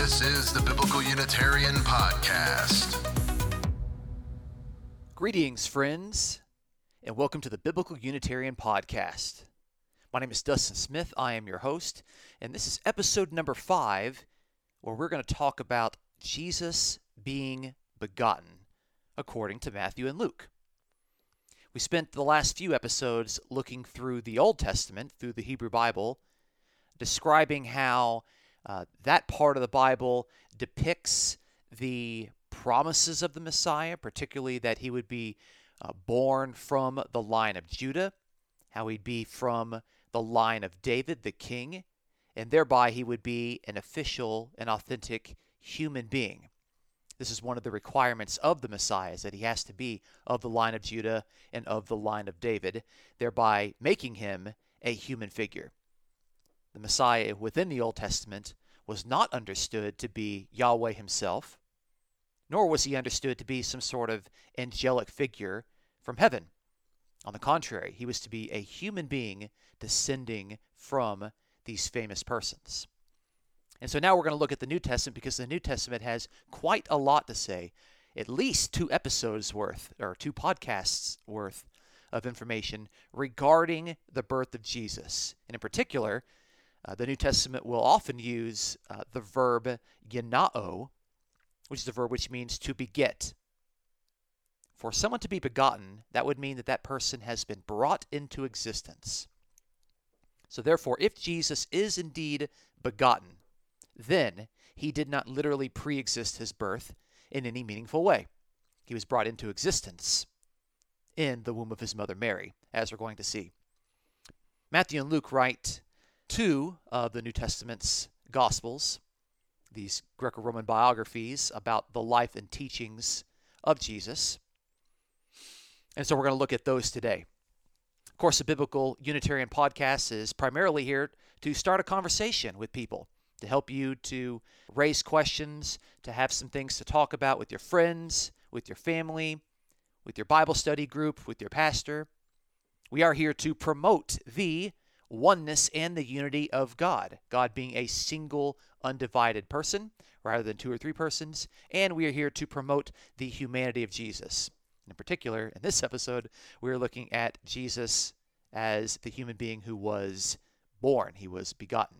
This is the Biblical Unitarian Podcast. Greetings, friends, and welcome to the Biblical Unitarian Podcast. My name is Dustin Smith. I am your host, and this is episode number five, where we're going to talk about Jesus being begotten according to Matthew and Luke. We spent the last few episodes looking through the Old Testament, through the Hebrew Bible, describing how uh, that part of the Bible depicts the promises of the Messiah, particularly that he would be uh, born from the line of Judah, how he'd be from the line of David, the king, and thereby he would be an official and authentic human being. This is one of the requirements of the Messiah, is that he has to be of the line of Judah and of the line of David, thereby making him a human figure. The Messiah within the Old Testament was not understood to be Yahweh himself, nor was he understood to be some sort of angelic figure from heaven. On the contrary, he was to be a human being descending from these famous persons. And so now we're going to look at the New Testament because the New Testament has quite a lot to say, at least two episodes worth, or two podcasts worth of information regarding the birth of Jesus. And in particular, uh, the New Testament will often use uh, the verb genao, which is a verb which means to beget. For someone to be begotten, that would mean that that person has been brought into existence. So, therefore, if Jesus is indeed begotten, then he did not literally pre exist his birth in any meaningful way. He was brought into existence in the womb of his mother Mary, as we're going to see. Matthew and Luke write two of the New Testament's Gospels, these Greco Roman biographies about the life and teachings of Jesus. And so we're going to look at those today. Of course, the Biblical Unitarian Podcast is primarily here to start a conversation with people to help you to raise questions, to have some things to talk about with your friends, with your family, with your Bible study group, with your pastor. We are here to promote the oneness and the unity of God, God being a single, undivided person rather than two or three persons. And we are here to promote the humanity of Jesus. In particular, in this episode, we are looking at Jesus as the human being who was born, he was begotten.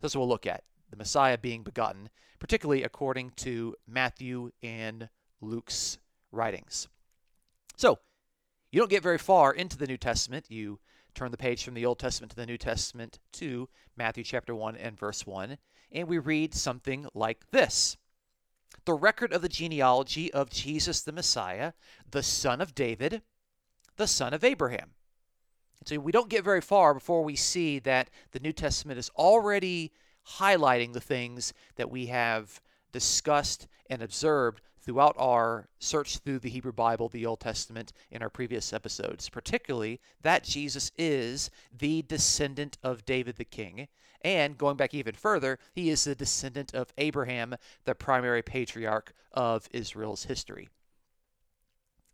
That's what we'll look at the Messiah being begotten, particularly according to Matthew and Luke's writings. So, you don't get very far into the New Testament. You turn the page from the Old Testament to the New Testament to Matthew chapter 1 and verse 1, and we read something like this The record of the genealogy of Jesus the Messiah, the son of David, the son of Abraham. And so we don't get very far before we see that the New Testament is already highlighting the things that we have discussed and observed throughout our search through the Hebrew Bible, the Old Testament, in our previous episodes, particularly that Jesus is the descendant of David the king. And going back even further, he is the descendant of Abraham, the primary patriarch of Israel's history.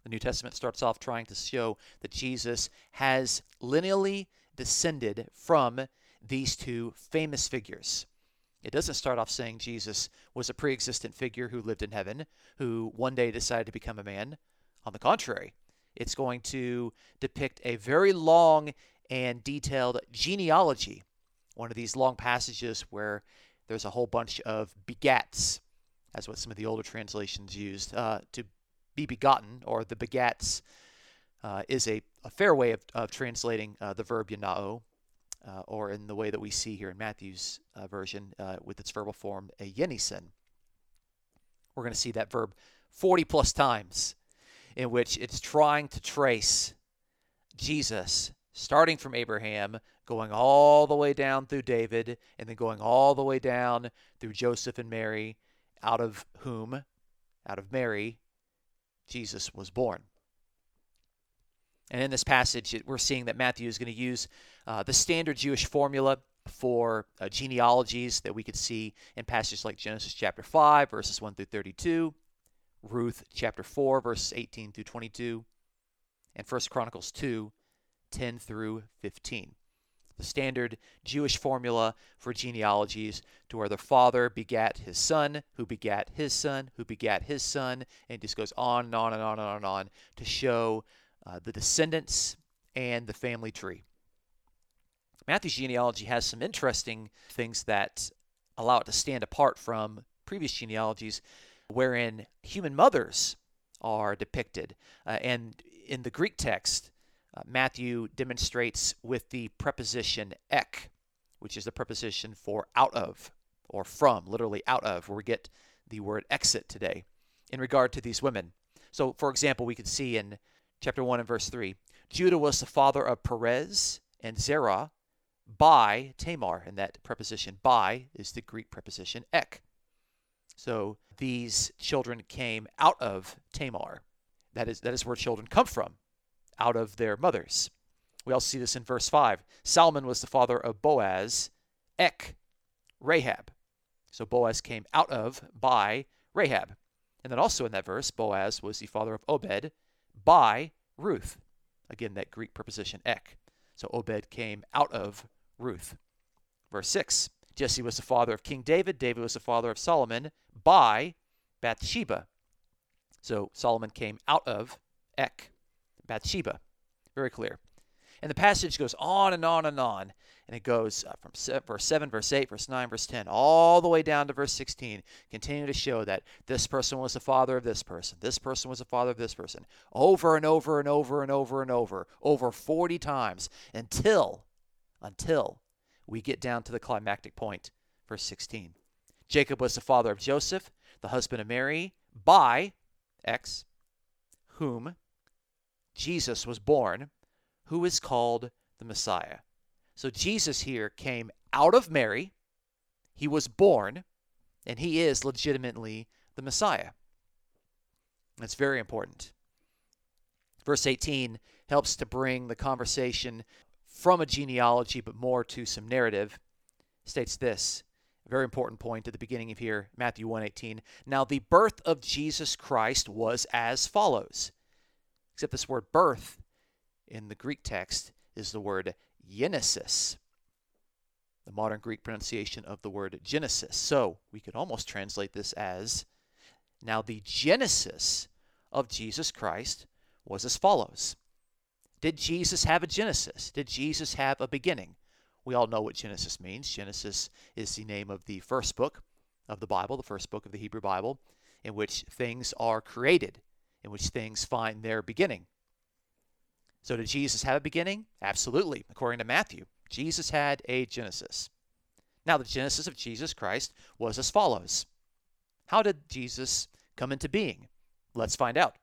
The New Testament starts off trying to show that Jesus has lineally descended from these two famous figures. It doesn't start off saying Jesus was a pre existent figure who lived in heaven, who one day decided to become a man. On the contrary, it's going to depict a very long and detailed genealogy. One of these long passages where there's a whole bunch of begats, as what some of the older translations used, uh, to be begotten, or the begats, uh, is a, a, fair way of, of translating uh, the verb yanao, uh, or in the way that we see here in Matthew's uh, version uh, with its verbal form, a yenison. We're going to see that verb 40 plus times, in which it's trying to trace Jesus, starting from Abraham, going all the way down through David, and then going all the way down through Joseph and Mary, out of whom, out of Mary, Jesus was born. And in this passage, we're seeing that Matthew is going to use uh, the standard Jewish formula for uh, genealogies that we could see in passages like Genesis chapter 5, verses 1 through 32, Ruth chapter 4, verses 18 through 22, and 1 Chronicles 2, 10 through 15. the standard Jewish formula for genealogies to where the father begat his son, who begat his son, who begat his son, and it just goes on and on and on and on and on to show uh, the descendants and the family tree. Matthew's genealogy has some interesting things that allow it to stand apart from previous genealogies, wherein human mothers are depicted. Uh, and in the Greek text, uh, Matthew demonstrates with the preposition ek, which is the preposition for out of or from, literally out of, where we get the word exit today in regard to these women. So, for example, we can see in chapter 1 and verse 3 Judah was the father of Perez and Zerah by Tamar, and that preposition by is the Greek preposition ek. So these children came out of Tamar. That is, that is where children come from, out of their mothers. We also see this in verse 5. Solomon was the father of Boaz, Ek, Rahab. So Boaz came out of, by Rahab. And then also in that verse, Boaz was the father of Obed, by Ruth. Again, that Greek preposition ek. So Obed came out of Ruth. Verse 6 Jesse was the father of King David. David was the father of Solomon by Bathsheba. So Solomon came out of Ek, Bathsheba. Very clear. And the passage goes on and on and on. And it goes uh, from verse 7, verse 8, verse 9, verse 10, all the way down to verse 16, continuing to show that this person was the father of this person. This person was the father of this person. Over and over and over and over and over, over 40 times until, until we get down to the climactic point, verse 16. Jacob was the father of Joseph, the husband of Mary, by X, whom Jesus was born, who is called the Messiah. So Jesus here came out of Mary, he was born, and he is legitimately the Messiah. That's very important. Verse 18 helps to bring the conversation from a genealogy, but more to some narrative, states this. Very important point at the beginning of here, Matthew 1:18. Now the birth of Jesus Christ was as follows. Except this word birth in the Greek text is the word genesis. The modern Greek pronunciation of the word Genesis. So we could almost translate this as now the genesis of Jesus Christ was as follows. Did Jesus have a Genesis? Did Jesus have a beginning? We all know what Genesis means. Genesis is the name of the first book of the Bible, the first book of the Hebrew Bible, in which things are created, in which things find their beginning. So, did Jesus have a beginning? Absolutely. According to Matthew, Jesus had a Genesis. Now, the Genesis of Jesus Christ was as follows How did Jesus come into being? Let's find out.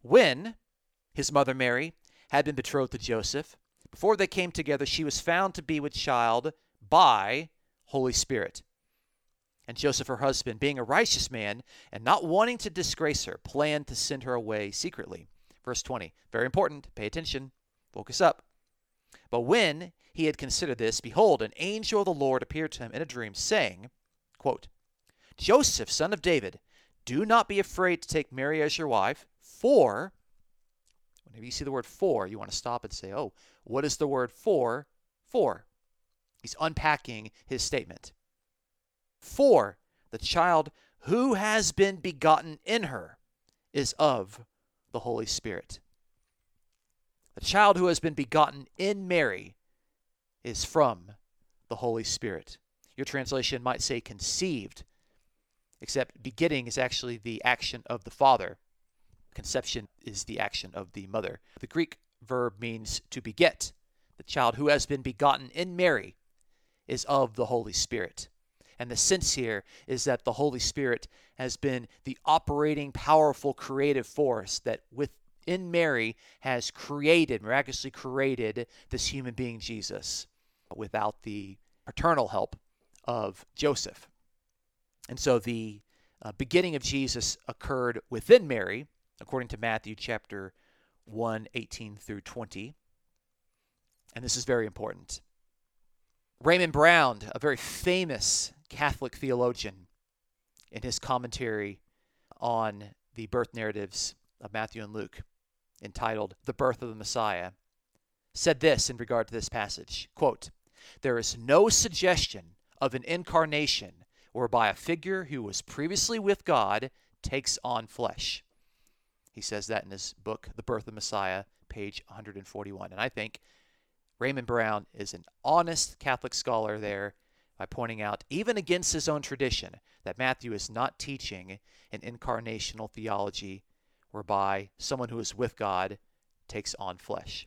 When his mother Mary had been betrothed to Joseph. Before they came together, she was found to be with child by Holy Spirit. And Joseph, her husband, being a righteous man and not wanting to disgrace her, planned to send her away secretly. Verse 20. Very important. Pay attention. Focus up. But when he had considered this, behold, an angel of the Lord appeared to him in a dream, saying, quote, Joseph, son of David, do not be afraid to take Mary as your wife, for Whenever you see the word for, you want to stop and say, oh, what is the word for? For. He's unpacking his statement. For the child who has been begotten in her is of the Holy Spirit. The child who has been begotten in Mary is from the Holy Spirit. Your translation might say conceived, except begetting is actually the action of the Father. Conception is the action of the mother. The Greek verb means to beget. The child who has been begotten in Mary is of the Holy Spirit. And the sense here is that the Holy Spirit has been the operating, powerful, creative force that within Mary has created, miraculously created this human being, Jesus, without the paternal help of Joseph. And so the uh, beginning of Jesus occurred within Mary, according to Matthew chapter 1, 18 through 20. And this is very important. Raymond Brown, a very famous Catholic theologian, in his commentary on the birth narratives of Matthew and Luke, entitled The Birth of the Messiah, said this in regard to this passage quote, there is no suggestion of an incarnation whereby a figure who was previously with God takes on flesh. He says that in his book, The Birth of Messiah, page 141. And I think Raymond Brown is an honest Catholic scholar there by pointing out, even against his own tradition, that Matthew is not teaching an incarnational theology whereby someone who is with God takes on flesh.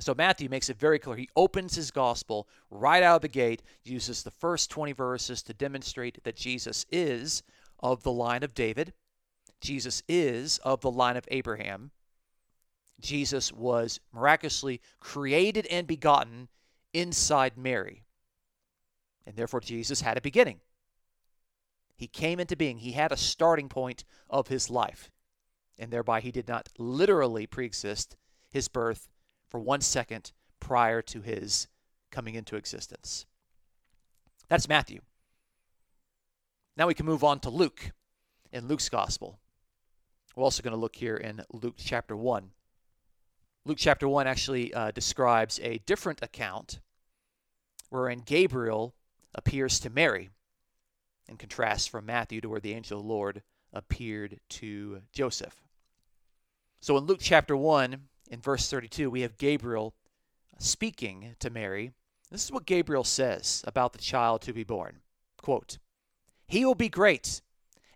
So Matthew makes it very clear. He opens his gospel right out of the gate, uses the first 20 verses to demonstrate that Jesus is of the line of David. Jesus is of the line of Abraham. Jesus was miraculously created and begotten inside Mary. And therefore, Jesus had a beginning. He came into being. He had a starting point of his life. And thereby, he did not literally preexist his birth for one second prior to his coming into existence. That's Matthew. Now we can move on to Luke in Luke's gospel. We're also going to look here in Luke chapter 1. Luke chapter 1 actually uh, describes a different account wherein Gabriel appears to Mary, in contrast from Matthew to where the angel of the Lord appeared to Joseph. So in Luke chapter 1, in verse 32, we have Gabriel speaking to Mary. This is what Gabriel says about the child to be born. Quote, He will be great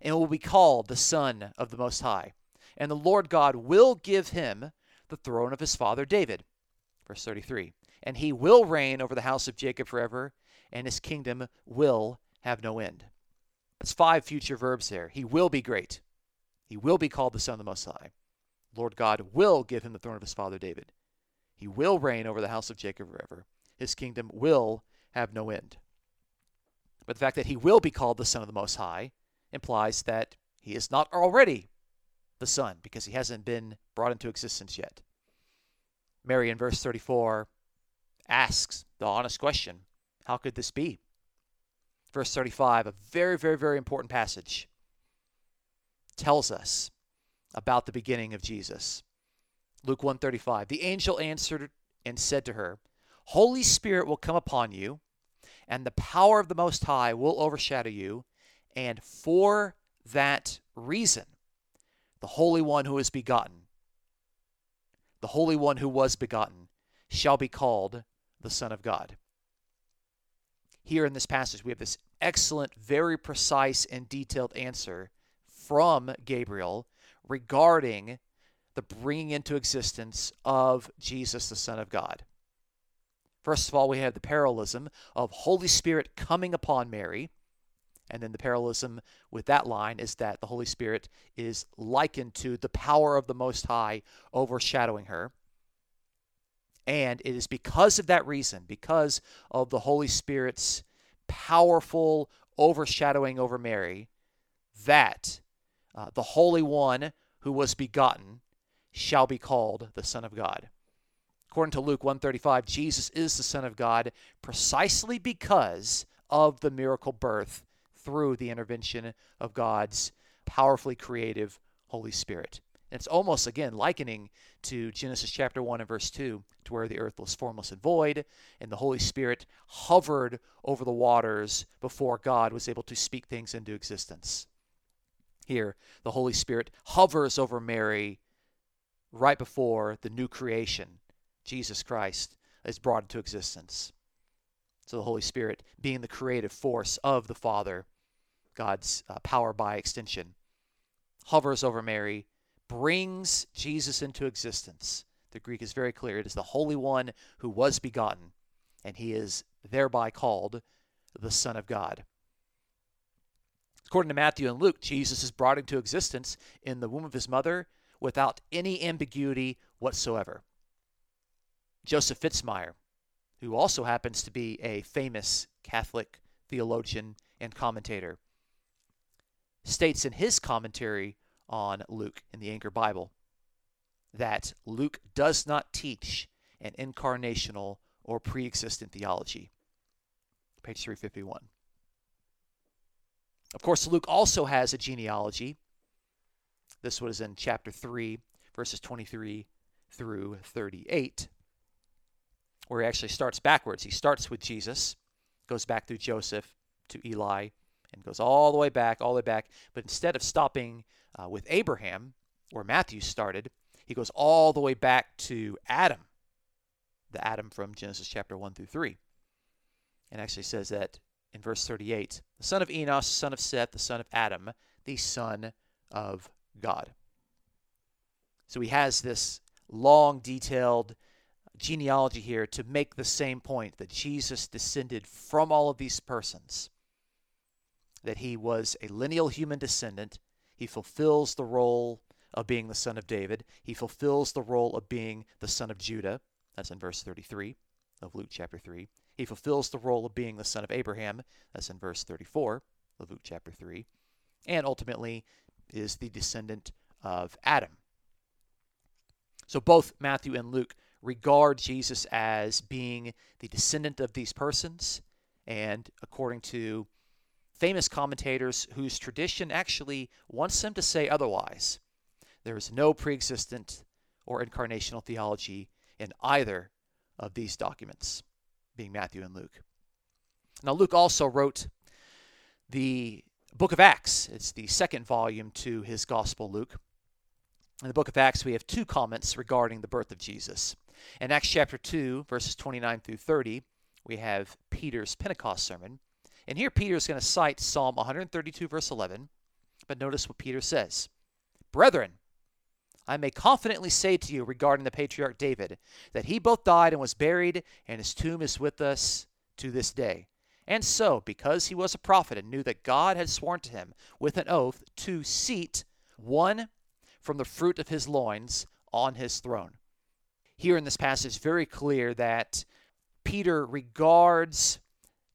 and will be called the Son of the Most High. And the Lord God will give him the throne of his father David. Verse 33. And he will reign over the house of Jacob forever, and his kingdom will have no end. That's five future verbs there. He will be great. He will be called the Son of the Most High. Lord God will give him the throne of his father David. He will reign over the house of Jacob forever. His kingdom will have no end. But the fact that he will be called the Son of the Most High implies that he is not already the Son because he hasn't been brought into existence yet. Mary in verse 34 asks the honest question how could this be? Verse 35, a very, very, very important passage, tells us about the beginning of Jesus. Luke 135. The angel answered and said to her, Holy Spirit will come upon you, and the power of the Most High will overshadow you, and for that reason, the Holy One who is begotten, the Holy One who was begotten, shall be called the Son of God here in this passage, we have this excellent, very precise, and detailed answer from Gabriel regarding the bringing into existence of Jesus, the Son of God. First of all, we have the parallelism of Holy Spirit coming upon Mary. And then the parallelism with that line is that the Holy Spirit is likened to the power of the Most High overshadowing her. And it is because of that reason, because of the Holy Spirit's powerful overshadowing over Mary, that uh, the Holy One who was begotten shall be called the Son of God. According to Luke 135, Jesus is the Son of God precisely because of the miracle birth through the intervention of God's powerfully creative Holy Spirit. It's almost, again, likening to Genesis chapter 1 and verse 2, to where the earth was formless and void, and the Holy Spirit hovered over the waters before God was able to speak things into existence. Here, the Holy Spirit hovers over Mary right before the new creation, Jesus Christ, is brought into existence. So the Holy Spirit, being the creative force of the Father, God's uh, power by extension, hovers over Mary brings Jesus into existence. The Greek is very clear. It is the Holy One who was begotten, and he is thereby called the Son of God. According to Matthew and Luke, Jesus is brought into existence in the womb of his mother without any ambiguity whatsoever. Joseph Fitzmyer, who also happens to be a famous Catholic theologian and commentator, states in his commentary on Luke in the Anchor Bible that Luke does not teach an incarnational or pre existent theology. Page 351. Of course, Luke also has a genealogy. This was in chapter 3, verses 23 through 38. where he actually starts backwards. He starts with Jesus, goes back through Joseph to Eli, and goes all the way back, all the way back. But instead of stopping uh, with Abraham, where Matthew started, he goes all the way back to Adam, the Adam from Genesis chapter 1 through 3. And actually says that in verse 38 the son of Enos, son of Seth, the son of Adam, the son of God. So he has this long, detailed genealogy here to make the same point that Jesus descended from all of these persons, that he was a lineal human descendant. He fulfills the role of being the son of David, he fulfills the role of being the son of Judah. That's in verse 33 of Luke chapter 3. He fulfills the role of being the son of Abraham. That's in verse 34 of Luke chapter 3. And ultimately is the descendant of Adam. So both Matthew and Luke regard Jesus as being the descendant of these persons, and according to famous commentators whose tradition actually wants them to say otherwise, there is no pre-existent or incarnational theology in either of these documents, being Matthew and Luke. Now, Luke also wrote the book of Acts. It's the second volume to his Gospel, Luke. In the book of Acts, we have two comments regarding the birth of Jesus. In Acts chapter 2, verses 29 through 30, we have Peter's Pentecost sermon. And here Peter is going to cite Psalm 132, verse 11. But notice what Peter says Brethren, I may confidently say to you regarding the patriarch David that he both died and was buried, and his tomb is with us to this day. And so, because he was a prophet and knew that God had sworn to him with an oath to seat one from the fruit of his loins on his throne. Here in this passage, very clear that Peter regards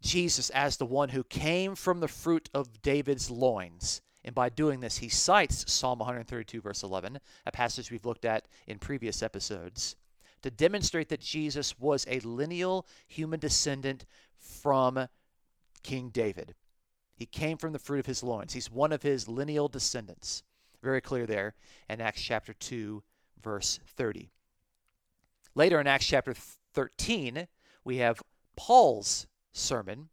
Jesus as the one who came from the fruit of David's loins. And by doing this, he cites Psalm 132, verse 11, a passage we've looked at in previous episodes, to demonstrate that Jesus was a lineal human descendant from King David. He came from the fruit of his loins. He's one of his lineal descendants. Very clear there in Acts chapter 2, verse 30. Later in Acts chapter 13, we have Paul's sermon,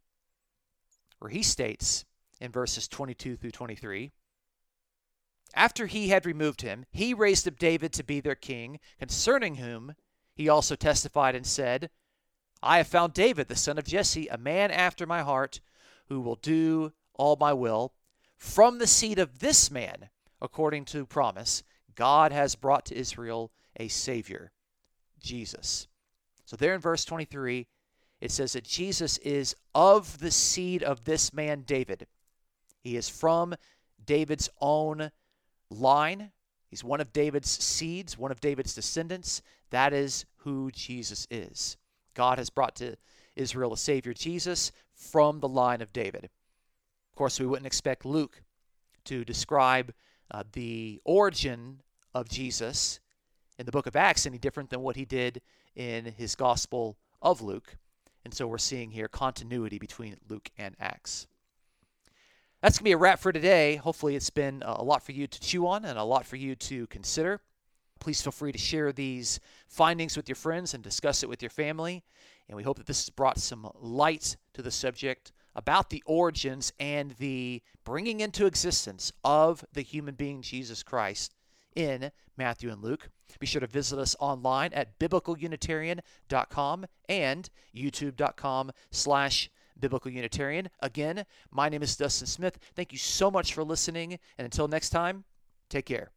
where he states in verses 22 through 23 After he had removed him, he raised up David to be their king, concerning whom he also testified and said, I have found David, the son of Jesse, a man after my heart, who will do all my will. From the seed of this man according to promise, God has brought to Israel a Savior, Jesus. So, there in verse 23, it says that Jesus is of the seed of this man, David. He is from David's own line. He's one of David's seeds, one of David's descendants. That is who Jesus is. God has brought to Israel a Savior, Jesus, from the line of David. Of course, we wouldn't expect Luke to describe uh, the origin of Jesus in the book of Acts any different than what he did in his Gospel of Luke. And so we're seeing here continuity between Luke and Acts. That's going to be a wrap for today. Hopefully, it's been a lot for you to chew on and a lot for you to consider. Please feel free to share these findings with your friends and discuss it with your family. And we hope that this has brought some light to the subject about the origins and the bringing into existence of the human being Jesus Christ in Matthew and Luke. Be sure to visit us online at biblicalunitarian.com and youtube.com slash biblicalunitarian. Again, my name is Dustin Smith. Thank you so much for listening, and until next time, take care.